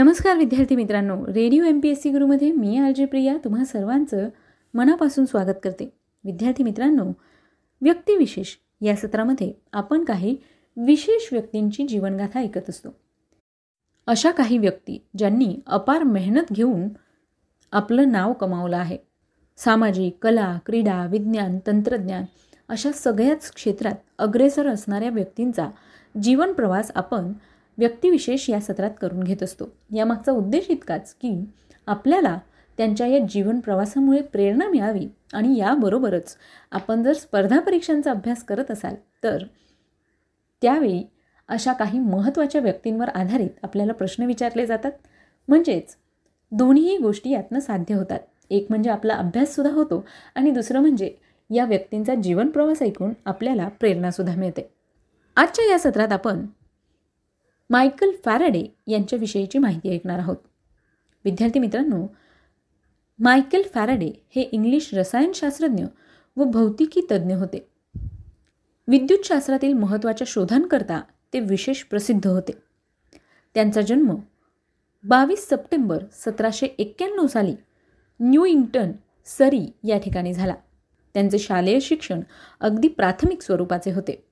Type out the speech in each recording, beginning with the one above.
नमस्कार विद्यार्थी मित्रांनो. Radio M P S C गुरुमध्ये मी आलजी प्रिया तुम्हा सर्वांचं मनापासून स्वागत करते. विद्यार्थी मित्रांनो व्यक्तिविशेष या सत्रामध्ये आपण काही विशेष व्यक्तींची जीवनगाथा ऐकत असतो. अशा काही व्यक्ती ज्यांनी अपार मेहनत घेऊन आपलं नाव कमावलं आहे. सामाजिक कला क्रीडा विज्ञान तंत्रज्ञान अशा सगळ्याच क्षेत्रात अग्रेसर असणाऱ्या व्यक्तींचा जीवन प्रवास आपण व्यक्तिविशेष या सत्रात करून घेत असतो. यामागचा उद्देश इतकाच की आपल्याला त्यांच्या या जीवन प्रवासामुळे प्रेरणा मिळावी आणि याबरोबरच आपण जर स्पर्धा परीक्षांचा अभ्यास करत असाल तर त्यावेळी अशा काही महत्त्वाच्या व्यक्तींवर आधारित आपल्याला प्रश्न विचारले जातात. म्हणजेच दोन्हीही गोष्टी यातनं साध्य होतात. एक म्हणजे आपला अभ्याससुद्धा होतो आणि दुसरं म्हणजे या व्यक्तींचा जीवन प्रवास ऐकून आपल्याला प्रेरणासुद्धा मिळते. आजच्या या सत्रात आपण मायकल फॅराडे यांच्याविषयीची माहिती ऐकणार आहोत. विद्यार्थी मित्रांनो मायकेल फॅराडे हे इंग्लिश रसायनशास्त्रज्ञ व भौतिकी तज्ज्ञ होते. विद्युतशास्त्रातील महत्त्वाच्या शोधांकरता ते विशेष प्रसिद्ध होते. त्यांचा जन्म बावीस सप्टेंबर सतराशे एक्क्याण्णव साली न्यू इंग्टन सरी या ठिकाणी झाला. त्यांचे शालेय शिक्षण अगदी प्राथमिक स्वरूपाचे होते.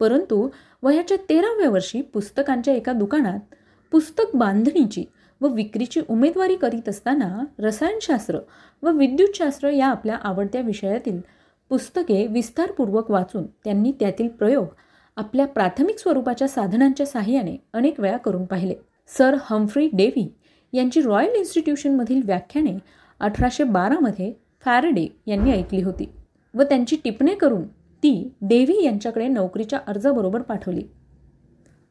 परंतु वयाच्या तेराव्या वर्षी पुस्तकांच्या एका दुकानात पुस्तक बांधणीची व विक्रीची उमेदवारी करीत असताना रसायनशास्त्र व विद्युतशास्त्र या आपल्या आवडत्या विषयातील पुस्तके विस्तारपूर्वक वाचून त्यांनी त्यातील प्रयोग आपल्या प्राथमिक स्वरूपाच्या साधनांच्या साहाय्याने अनेक वेळा करून पाहिले. सर हम्फ्री डेव्ही यांची रॉयल इन्स्टिट्यूशनमधील व्याख्याने अठराशे बारामध्ये फॅरडे यांनी ऐकली होती व त्यांची टिपणे करून ती डेव्ही यांच्याकडे नोकरीच्या अर्जाबरोबर पाठवली.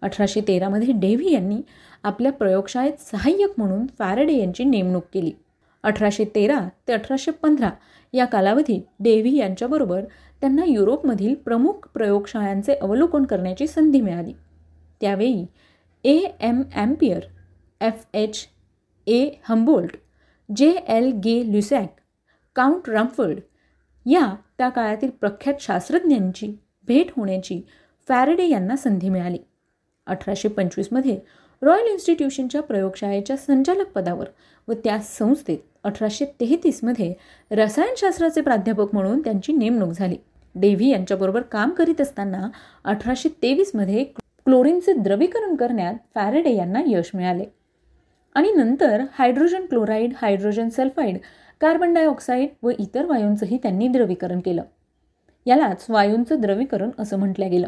अठराशे तेरामध्ये डेव्ही यांनी आपल्या प्रयोगशाळेत सहाय्यक म्हणून फॅरेडे यांची नेमणूक केली. अठराशे तेरा ते अठराशे पंधरा या कालावधीत डेव्ही यांच्याबरोबर त्यांना युरोपमधील प्रमुख प्रयोगशाळांचे अवलोकन करण्याची संधी मिळाली. त्यावेळी A M Ampère F H A Humboldt J L Gay Lussac Count Rumford या त्या काळातील प्रख्यात शास्त्रज्ञांची भेट होण्याची फॅरडे यांना संधी मिळाली. अठराशे पंचवीसमध्ये रॉयल इन्स्टिट्यूशनच्या प्रयोगशाळेच्या संचालक पदावर व त्या संस्थेत अठराशे तेहतीसमध्ये रसायनशास्त्राचे प्राध्यापक म्हणून त्यांची नेमणूक झाली. डेव्ही यांच्याबरोबर काम करीत असताना अठराशे तेवीसमध्ये क्लोरीनचे द्रवीकरण करण्यात फॅरेडे यांना यश मिळाले. आणि नंतर hydrogen chloride hydrogen sulphide carbon dioxide व इतर वायूंचंही त्यांनी द्रवीकरण केलं. यालाच वायूंचं द्रवीकरण असं म्हटलं गेलं.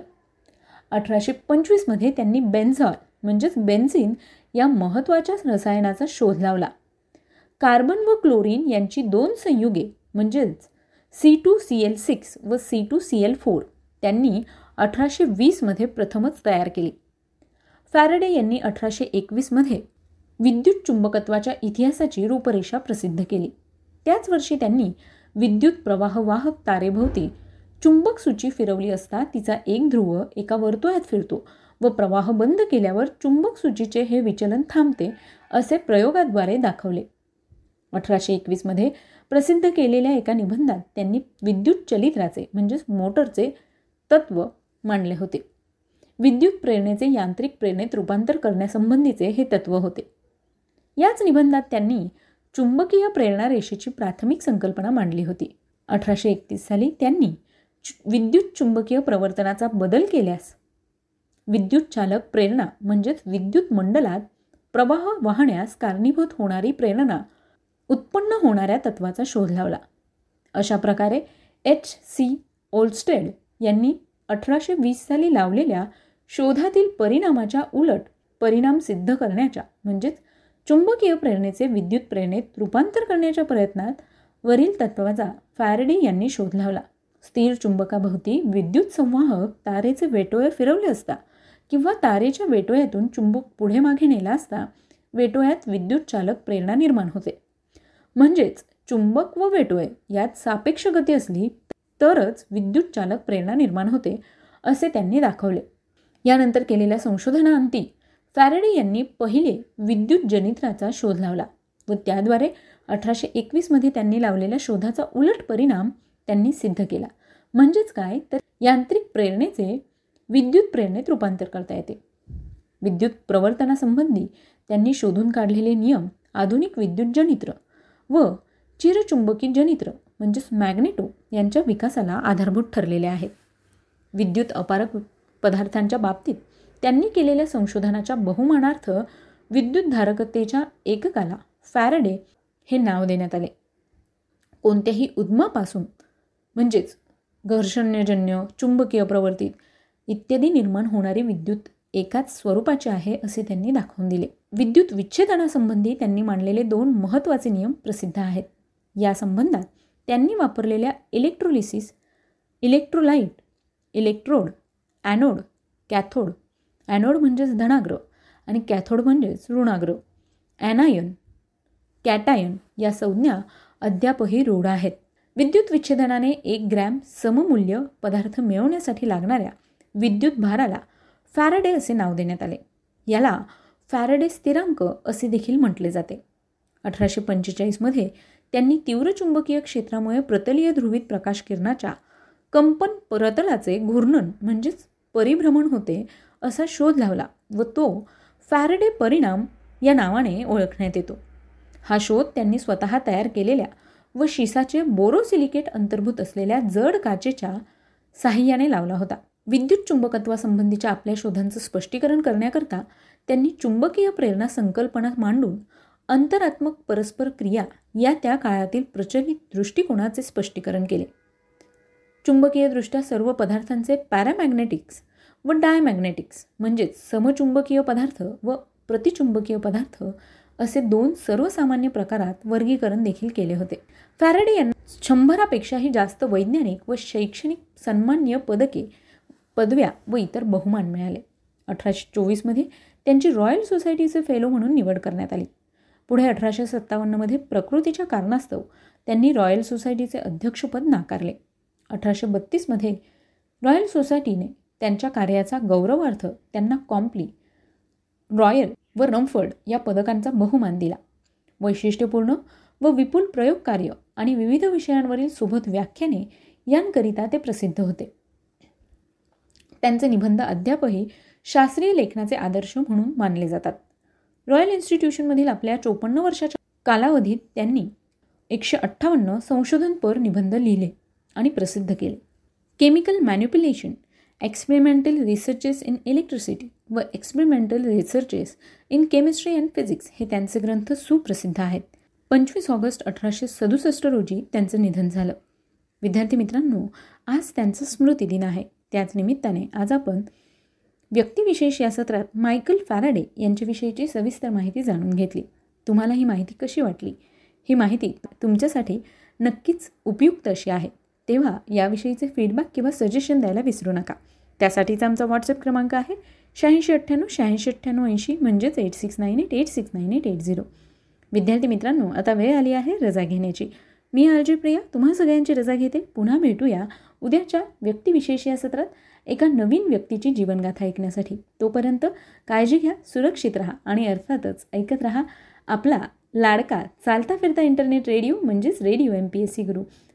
अठराशे पंचवीसमध्ये त्यांनी बेन्झॉल म्हणजेच बेन्झिन या महत्त्वाच्या रसायनाचा शोध लावला. कार्बन व क्लोरीन यांची दोन संयुगे म्हणजेच C two C L six व C two C L four त्यांनी अठराशे वीसमध्ये प्रथमच तयार केली. फॅरडे यांनी अठराशे एकवीसमध्ये विद्युत चुंबकत्वाच्या इतिहासाची रूपरेषा प्रसिद्ध केली. त्याच वर्षी त्यांनी विद्युत प्रवाहवाहक तारेभोवती चुंबक सूची फिरवली असता तिचा एक ध्रुव एका वर्तुळात फिरतो व प्रवाह बंद केल्यावर चुंबक सूचीचे हे विचलन थांबते असे प्रयोगाद्वारे दाखवले. अठराशे एकवीसमध्ये प्रसिद्ध केलेल्या एका निबंधात त्यांनी विद्युत चलित्राचे म्हणजेच मोटरचे तत्व मांडले होते. विद्युत प्रेरणेचे यांत्रिक प्रेरणेत रूपांतर करण्यासंबंधीचे हे तत्व होते. याच निबंधात त्यांनी चुंबकीय प्रेरणा रेषेची प्राथमिक संकल्पना मांडली होती. अठराशे एकतीस साली त्यांनी विद्युत चुंबकीय प्रवर्तनाचा बदल केल्यास विद्युत चालक प्रेरणा म्हणजेच विद्युत मंडलात प्रवाह वाहण्यास कारणीभूत होणारी प्रेरणा उत्पन्न होणाऱ्या तत्वाचा शोध लावला. अशा प्रकारे एच. सी. ओल्स्टेड यांनी अठराशे वीस साली लावलेल्या शोधातील परिणामाच्या उलट परिणाम सिद्ध करण्याच्या म्हणजेच चुंबकीय प्रेरणेचे विद्युत प्रेरणेत रूपांतर करण्याच्या प्रयत्नात वरील तत्वाचा फॅरडी यांनी शोध लावला. स्थिर चुंबकाभोवती विद्युत संवाहक तारेचे वेटोळे फिरवले असता किंवा तारेच्या वेटोळ्यातून चुंबक पुढे मागे नेला असता वेटोळ्यात विद्युत चालक प्रेरणा निर्माण होते. म्हणजेच चुंबक व वेटोळे यात सापेक्ष गती असली तरच विद्युत चालक प्रेरणा निर्माण होते असे त्यांनी दाखवले. यानंतर केलेल्या संशोधनाअंती फॅरेडे यांनी पहिले विद्युत जनित्राचा शोध लावला व त्याद्वारे अठराशे एकवीसमध्ये त्यांनी लावलेल्या शोधाचा उलट परिणाम त्यांनी सिद्ध केला. म्हणजेच काय? तर यांत्रिक प्रेरणेचे विद्युत प्रेरणेत रूपांतर करता येते. विद्युत प्रवर्तनासंबंधी त्यांनी शोधून काढलेले नियम आधुनिक विद्युत जनित्र व चिरचुंबकी जनित्र म्हणजेच मॅग्नेटो यांच्या विकासाला आधारभूत ठरलेले आहेत. विद्युत अपारक पदार्थांच्या बाबतीत त्यांनी केलेल्या संशोधनाच्या बहुमानार्थ विद्युतधारकतेच्या एककाला फॅरडे हे नाव देण्यात आले. कोणत्याही उद्मापासून म्हणजेच घर्षण्यजन्य चुंबकीय प्रवर्तित इत्यादी निर्माण होणारी विद्युत एकाच स्वरूपाचे आहे असे त्यांनी दाखवून दिले. विद्युत विच्छेदनासंबंधी त्यांनी मांडलेले दोन महत्त्वाचे नियम प्रसिद्ध आहेत. या संबंधात त्यांनी वापरलेल्या electrolysis electrolyte electrode anode cathode anode म्हणजेच धनाग्र आणि कॅथोड म्हणजेच ऋणाग्र. ॲनायन कॅटायन या संज्ञा अद्यापही रूढ आहेत. विद्युत विच्छेदनाने एक ग्रॅम सममूल्य पदार्थ मिळवण्यासाठी लागणाऱ्या विद्युत भाराला फॅरडे असे नाव देण्यात आले. याला फॅरडे स्थिरांक असे देखील म्हटले जाते. अठराशे पंचेचाळीसमध्ये त्यांनी तीव्र चुंबकीय क्षेत्रामुळे प्रतलीय ध्रुवीत प्रकाश किरणाच्या कंपन परतलाचे घूर्णन म्हणजेच परिभ्रमण होते असा शोध लावला व तो फॅरडे परिणाम या नावाने ओळखण्यात येतो. हा शोध त्यांनी स्वतः तयार केलेल्या व शिसाचे बोरोसिलिकेट अंतर्भूत असलेल्या जड काचेच्या साह्याने लावला होता. विद्युत चुंबकत्वासंबंधीच्या आपल्या शोधांचं स्पष्टीकरण करण्याकरता त्यांनी चुंबकीय प्रेरणा संकल्पना मांडून अंतरात्मक परस्पर क्रिया या त्या काळातील प्रचलित दृष्टिकोनाचे स्पष्टीकरण केले. चुंबकीयदृष्ट्या सर्व पदार्थांचे पॅरामॅग्नेटिक्स व डायमॅग्नेटिक्स म्हणजेच समचुंबकीय पदार्थ व प्रतिचुंबकीय पदार्थ असे दोन सर्वसामान्य प्रकारात वर्गीकरण देखील केले होते. फॅरेडे यांना शंभरापेक्षाही जास्त वैज्ञानिक व शैक्षणिक सन्मान्य पदके पदव्या व इतर बहुमान मिळाले. अठराशे चोवीसमध्ये त्यांची रॉयल सोसायटीचे फेलो म्हणून निवड करण्यात आली. पुढे अठराशे सत्तावन्नमध्ये प्रकृतीच्या कारणास्तव त्यांनी रॉयल सोसायटीचे अध्यक्षपद नाकारले. अठराशे बत्तीसमध्ये रॉयल सोसायटीने त्यांच्या कार्याचा गौरवार्थ त्यांना कॉम्प्ली रॉयल व रमफर्ड या पदकांचा बहुमान दिला. वैशिष्ट्यपूर्ण व विपुल प्रयोग कार्य आणि विविध विषयांवरील सोबत व्याख्याने यांकरिता ते प्रसिद्ध होते. त्यांचे निबंध अद्यापही शास्त्रीय लेखनाचे आदर्श म्हणून मानले जातात. रॉयल इन्स्टिट्यूशनमधील आपल्या चोपन्न वर्षाच्या कालावधीत त्यांनी एकशे अठ्ठावन्न संशोधनपर निबंध लिहिले आणि प्रसिद्ध केले. Chemical manipulation experimental researches in electricity व experimental researches in chemistry and physics हे त्यांचे ग्रंथ सुप्रसिद्ध आहेत. पंचवीस ऑगस्ट अठराशे सदुसष्ट रोजी त्यांचं निधन झालं. विद्यार्थी मित्रांनो आज त्यांचा स्मृतिदिन आहे. त्याच निमित्ताने आज आपण व्यक्तिविशेष या सत्रात मायकल फॅराडे यांच्याविषयीची सविस्तर माहिती जाणून घेतली. तुम्हाला ही माहिती कशी वाटली? ही माहिती तुमच्यासाठी नक्कीच उपयुक्त अशी आहे. तेव्हा याविषयीचे फीडबॅक किंवा सजेशन द्यायला विसरू नका. त्यासाठीचा आमचा व्हॉट्सअप क्रमांक आहे शहाऐंशी अठ्ठ्याण्णव शहाऐंशी अठ्ठ्याण्णव ऐंशी म्हणजेच eight six nine eight eight six nine eight eight zero विद्यार्थी मित्रांनो आता वेळ आली आहे रजा घेण्याची. मी आरजी प्रिया तुम्हा सगळ्यांची रजा घेते. पुन्हा भेटूया उद्याच्या व्यक्तिविशेष या सत्रात एका नवीन व्यक्तीची जीवनगाथा ऐकण्यासाठी. तोपर्यंत काळजी घ्या सुरक्षित राहा आणि अर्थातच ऐकत राहा आपला लाडका चालता फिरता इंटरनेट रेडिओ म्हणजेच radio M P S C Guru